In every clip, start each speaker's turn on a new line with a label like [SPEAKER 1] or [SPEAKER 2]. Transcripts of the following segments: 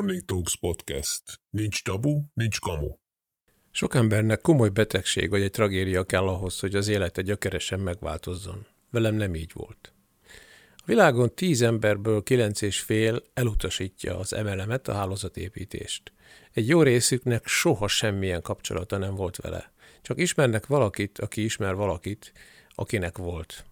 [SPEAKER 1] Morning Talks Podcast. Nincs tabu, nincs kamu.
[SPEAKER 2] Sok embernek komoly betegség vagy egy tragédia kell ahhoz, hogy az élete gyökeresen megváltozzon. Velem nem így volt. A világon tíz emberből kilenc és fél elutasítja az emelemet, a hálózatépítést. Egy jó részüknek soha semmilyen kapcsolata nem volt vele. Csak ismernek valakit, aki ismer valakit, akinek volt.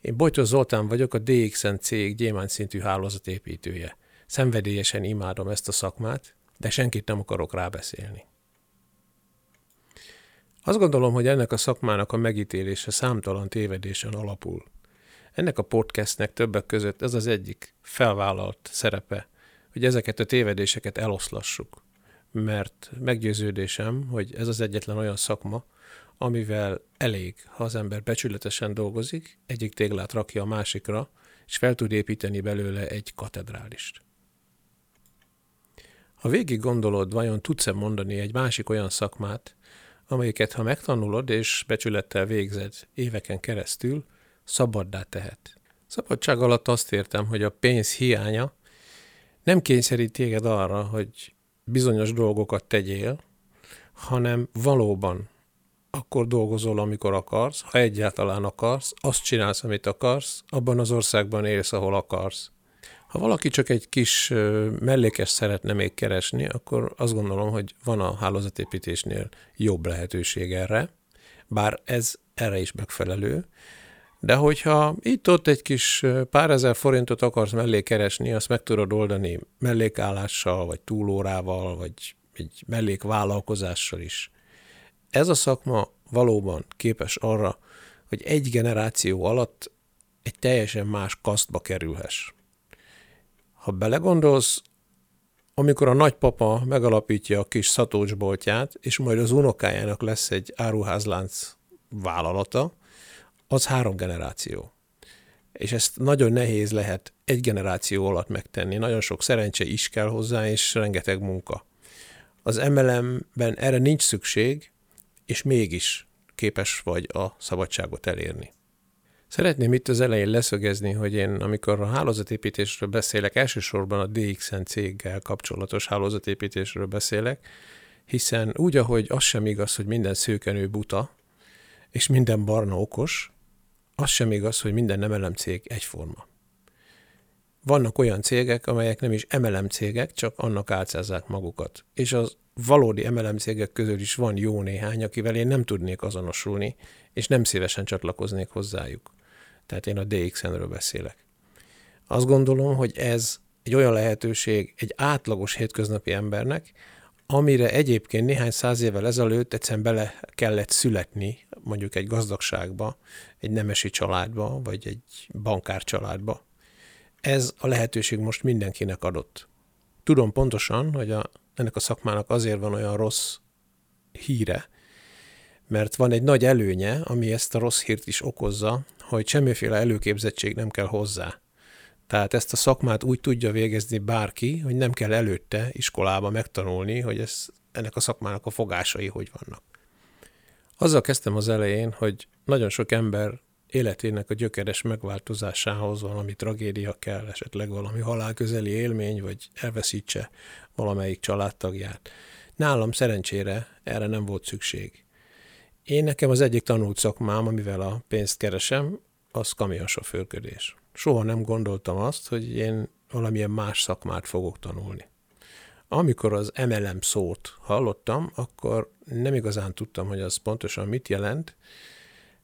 [SPEAKER 2] Én Bojtó Zoltán vagyok, a DXN cég gyémánt szintű hálózatépítője. Szenvedélyesen imádom ezt a szakmát, de senkit nem akarok rábeszélni. Azt gondolom, hogy ennek a szakmának a megítélése számtalan tévedésen alapul. Ennek a podcastnek többek között ez az egyik felvállalt szerepe, hogy ezeket a tévedéseket eloszlassuk. Mert meggyőződésem, hogy ez az egyetlen olyan szakma, amivel elég, ha az ember becsületesen dolgozik, egyik téglát rakja a másikra, és fel tud építeni belőle egy katedrálist. Ha végig gondolod, vajon tudsz-e mondani egy másik olyan szakmát, amelyiket ha megtanulod és becsülettel végzed éveken keresztül, szabaddá tehet. Szabadság alatt azt értem, hogy a pénz hiánya nem kényszerít téged arra, hogy bizonyos dolgokat tegyél, hanem valóban akkor dolgozol, amikor akarsz, ha egyáltalán akarsz, azt csinálsz, amit akarsz, abban az országban élsz, ahol akarsz. Ha valaki csak egy kis mellékes szeretne még keresni, akkor azt gondolom, hogy van a hálózatépítésnél jobb lehetőség erre, bár ez erre is megfelelő, de hogyha itt-ott egy kis pár ezer forintot akarsz mellé keresni, azt meg tudod oldani mellékállással, vagy túlórával, vagy egy mellékvállalkozással is. Ez a szakma valóban képes arra, hogy egy generáció alatt egy teljesen más kasztba kerülhess. Ha belegondolsz, amikor a nagypapa megalapítja a kis szatócsboltját, és majd az unokájának lesz egy áruházlánc vállalata, az három generáció. És ezt nagyon nehéz lehet egy generáció alatt megtenni. Nagyon sok szerencse is kell hozzá, és rengeteg munka. Az MLM-ben erre nincs szükség, és mégis képes vagy a szabadságot elérni. Szeretném itt az elején leszögezni, hogy én amikor a hálózatépítésről beszélek, elsősorban a DXN céggel kapcsolatos hálózatépítésről beszélek, hiszen úgy, ahogy az sem igaz, hogy minden szőkenő buta, és minden barna okos, az sem igaz, hogy minden MLM cég egyforma. Vannak olyan cégek, amelyek nem is MLM cégek, csak annak álcázzák magukat. És az valódi MLM cégek közül is van jó néhány, akivel én nem tudnék azonosulni, és nem szívesen csatlakoznék hozzájuk. Tehát én a DXN-ről beszélek. Azt gondolom, hogy ez egy olyan lehetőség egy átlagos hétköznapi embernek, amire egyébként néhány száz évvel ezelőtt egyszerűen bele kellett születni, mondjuk egy gazdagságba, egy nemesi családba, vagy egy bankár családba. Ez a lehetőség most mindenkinek adott. Tudom pontosan, hogy a, ennek a szakmának azért van olyan rossz híre, mert van egy nagy előnye, ami ezt a rossz hírt is okozza, hogy semmiféle előképzettség nem kell hozzá. Tehát ezt a szakmát úgy tudja végezni bárki, hogy nem kell előtte iskolába megtanulni, hogy ez, ennek a szakmának a fogásai hogy vannak. Azzal kezdtem az elején, hogy nagyon sok ember életének a gyökeres megváltozásához valami tragédia kell, esetleg valami halálközeli élmény, vagy elveszítse valamelyik családtagját. Nálam szerencsére erre nem volt szükség. Én nekem az egyik tanult szakmám, amivel a pénzt keresem, az kamionsofőrködés. Soha nem gondoltam azt, hogy én valamilyen más szakmát fogok tanulni. Amikor az MLM szót hallottam, akkor nem igazán tudtam, hogy az pontosan mit jelent,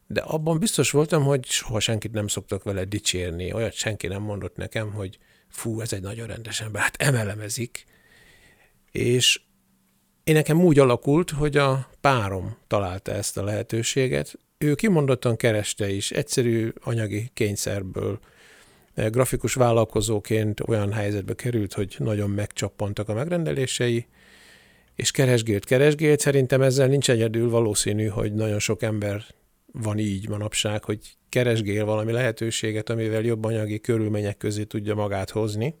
[SPEAKER 2] de abban biztos voltam, hogy soha senkit nem szoktak vele dicsérni. Olyat senki nem mondott nekem, hogy fú, ez egy nagyon rendes ember, hát emelemezik. És én nekem úgy alakult, hogy a párom találta ezt a lehetőséget. Ő kimondottan kereste is, egyszerű anyagi kényszerből. Grafikus vállalkozóként olyan helyzetbe került, hogy nagyon megcsappantak a megrendelései, és keresgélt, keresgélt. Szerintem ezzel nincs egyedül valószínű, hogy nagyon sok ember van így manapság, hogy keresgél valami lehetőséget, amivel jobb anyagi körülmények közé tudja magát hozni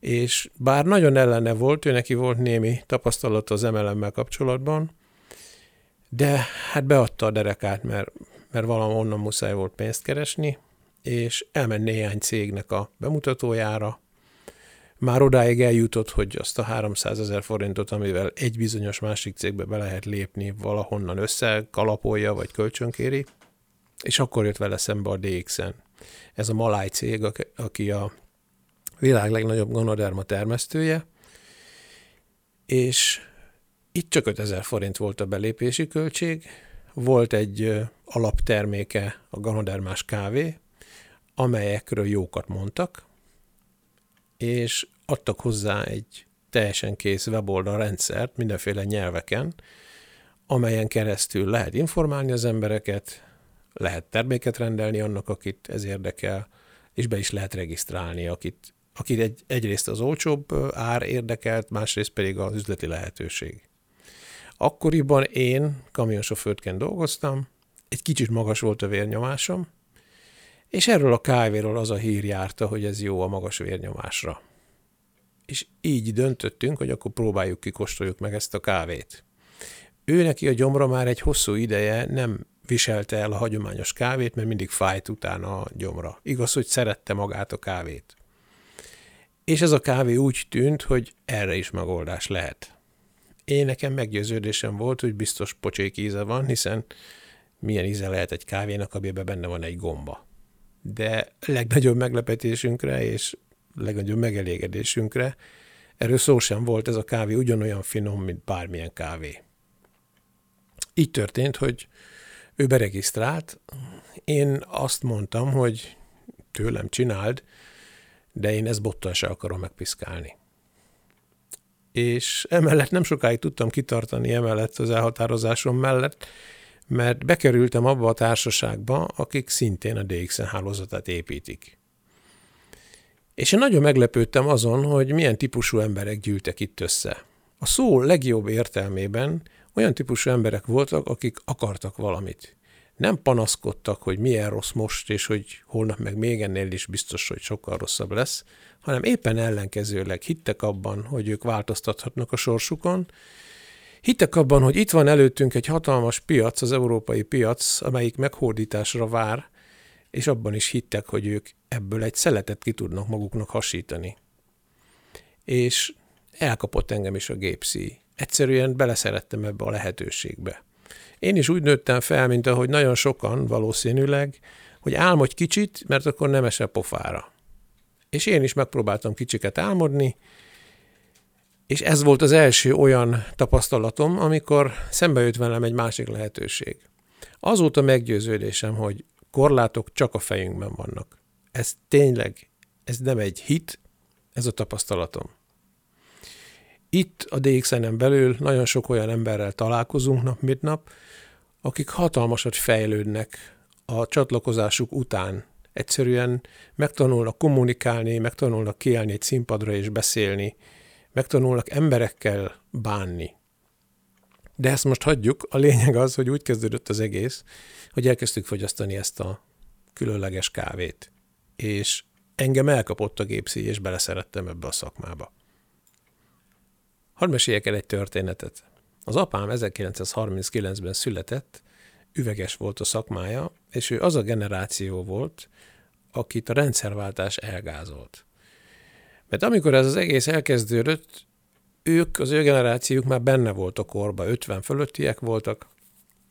[SPEAKER 2] és bár nagyon ellene volt, ő neki volt némi tapasztalat az MLM-mel kapcsolatban, de hát beadta a derekát, mert, mert onnan muszáj volt pénzt keresni, és elment néhány cégnek a bemutatójára, már odáig eljutott, hogy azt a 300 ezer forintot, amivel egy bizonyos másik cégbe be lehet lépni, valahonnan összekalapolja, vagy kölcsönkéri, és akkor jött vele szembe a DX-en. Ez a Maláj cég, aki a világ legnagyobb gonoderma termesztője, és itt csak 5000 forint volt a belépési költség, volt egy alapterméke, a ganodermás kávé, amelyekről jókat mondtak, és adtak hozzá egy teljesen kész weboldal rendszert mindenféle nyelveken, amelyen keresztül lehet informálni az embereket, lehet terméket rendelni annak, akit ez érdekel, és be is lehet regisztrálni, akit, akit egy, egyrészt az olcsóbb ár érdekelt, másrészt pedig az üzleti lehetőség. Akkoriban én kamionsofőrtként dolgoztam, egy kicsit magas volt a vérnyomásom, és erről a kávéról az a hír járta, hogy ez jó a magas vérnyomásra. És így döntöttünk, hogy akkor próbáljuk kikóstoljuk meg ezt a kávét. Ő neki a gyomra már egy hosszú ideje nem viselte el a hagyományos kávét, mert mindig fájt utána a gyomra. Igaz, hogy szerette magát a kávét. És ez a kávé úgy tűnt, hogy erre is megoldás lehet. Én nekem meggyőződésem volt, hogy biztos pocsék íze van, hiszen milyen íze lehet egy kávénak, amiben benne van egy gomba. De legnagyobb meglepetésünkre és legnagyobb megelégedésünkre erről szó sem volt, ez a kávé ugyanolyan finom, mint bármilyen kávé. Így történt, hogy ő beregisztrált, én azt mondtam, hogy tőlem csináld, de én ezt bottal se akarom megpiszkálni és emellett nem sokáig tudtam kitartani emellett az elhatározásom mellett, mert bekerültem abba a társaságba, akik szintén a DXN hálózatát építik. És én nagyon meglepődtem azon, hogy milyen típusú emberek gyűltek itt össze. A szó legjobb értelmében olyan típusú emberek voltak, akik akartak valamit. Nem panaszkodtak, hogy milyen rossz most, és hogy holnap meg még ennél is biztos, hogy sokkal rosszabb lesz, hanem éppen ellenkezőleg hittek abban, hogy ők változtathatnak a sorsukon, hittek abban, hogy itt van előttünk egy hatalmas piac, az európai piac, amelyik meghódításra vár, és abban is hittek, hogy ők ebből egy szeletet ki tudnak maguknak hasítani. És elkapott engem is a gépszí. Egyszerűen beleszerettem ebbe a lehetőségbe. Én is úgy nőttem fel, mint ahogy nagyon sokan valószínűleg, hogy álmodj kicsit, mert akkor nem esel pofára. És én is megpróbáltam kicsiket álmodni, és ez volt az első olyan tapasztalatom, amikor szembe jött velem egy másik lehetőség. Azóta meggyőződésem, hogy korlátok csak a fejünkben vannak. Ez tényleg, ez nem egy hit, ez a tapasztalatom. Itt a DXN-en belül nagyon sok olyan emberrel találkozunk nap, mint nap, akik hatalmasat fejlődnek a csatlakozásuk után egyszerűen megtanulnak kommunikálni, megtanulnak kiállni egy színpadra és beszélni, megtanulnak emberekkel bánni. De ezt most hagyjuk, a lényeg az, hogy úgy kezdődött az egész, hogy elkezdtük fogyasztani ezt a különleges kávét. És engem elkapott a gépszíj, és beleszerettem ebbe a szakmába. Hadd meséljek el egy történetet. Az apám 1939-ben született, üveges volt a szakmája, és ő az a generáció volt, akit a rendszerváltás elgázolt. Mert amikor ez az egész elkezdődött, ők, az ő generációk már benne volt a korba, 50 fölöttiek voltak,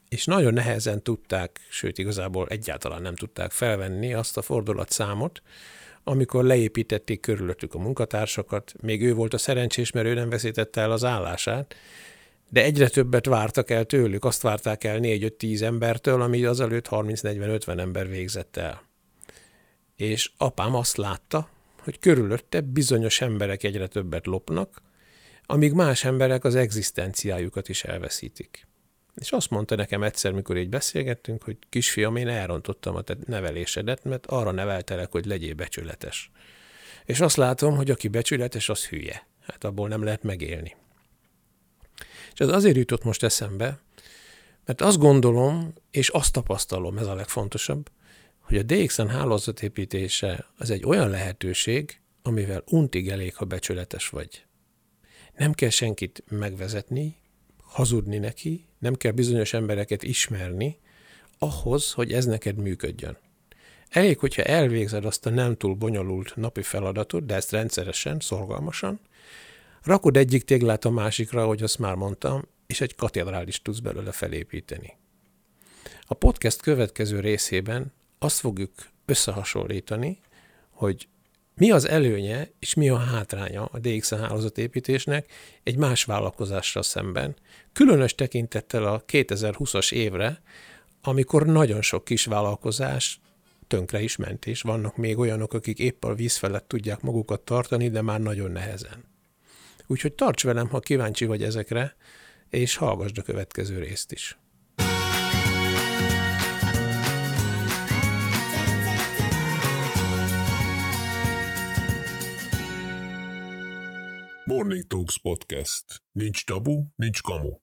[SPEAKER 2] és nagyon nehezen tudták, sőt igazából egyáltalán nem tudták felvenni azt a fordulatszámot, amikor leépítették körülöttük a munkatársakat, még ő volt a szerencsés, mert ő nem veszítette el az állását, de egyre többet vártak el tőlük, azt várták el 4-5-10 embertől, ami azelőtt 30-40-50 ember végzett el. És apám azt látta, hogy körülötte bizonyos emberek egyre többet lopnak, amíg más emberek az egzisztenciájukat is elveszítik. És azt mondta nekem egyszer, mikor így beszélgettünk, hogy kisfiam, én elrontottam a te nevelésedet, mert arra neveltelek, hogy legyél becsületes. És azt látom, hogy aki becsületes, az hülye. Hát abból nem lehet megélni. És ez azért jutott most eszembe, mert azt gondolom, és azt tapasztalom, ez a legfontosabb, hogy a DXN hálózatépítése az egy olyan lehetőség, amivel untig elég, ha becsületes vagy. Nem kell senkit megvezetni, hazudni neki, nem kell bizonyos embereket ismerni, ahhoz, hogy ez neked működjön. Elég, hogyha elvégzed azt a nem túl bonyolult napi feladatot, de ezt rendszeresen, szorgalmasan, rakod egyik téglát a másikra, ahogy azt már mondtam, és egy katedrális tudsz belőle felépíteni. A podcast következő részében azt fogjuk összehasonlítani, hogy mi az előnye és mi a hátránya a DXN hálózatépítésnek egy más vállalkozással szemben, különös tekintettel a 2020-as évre, amikor nagyon sok kis vállalkozás tönkre is ment, és vannak még olyanok, akik épp a víz felett tudják magukat tartani, de már nagyon nehezen. Úgyhogy tarts velem, ha kíváncsi vagy ezekre, és hallgassd a következő részt is.
[SPEAKER 1] Morning Talks Podcast. Nincs tabu, nincs kamu.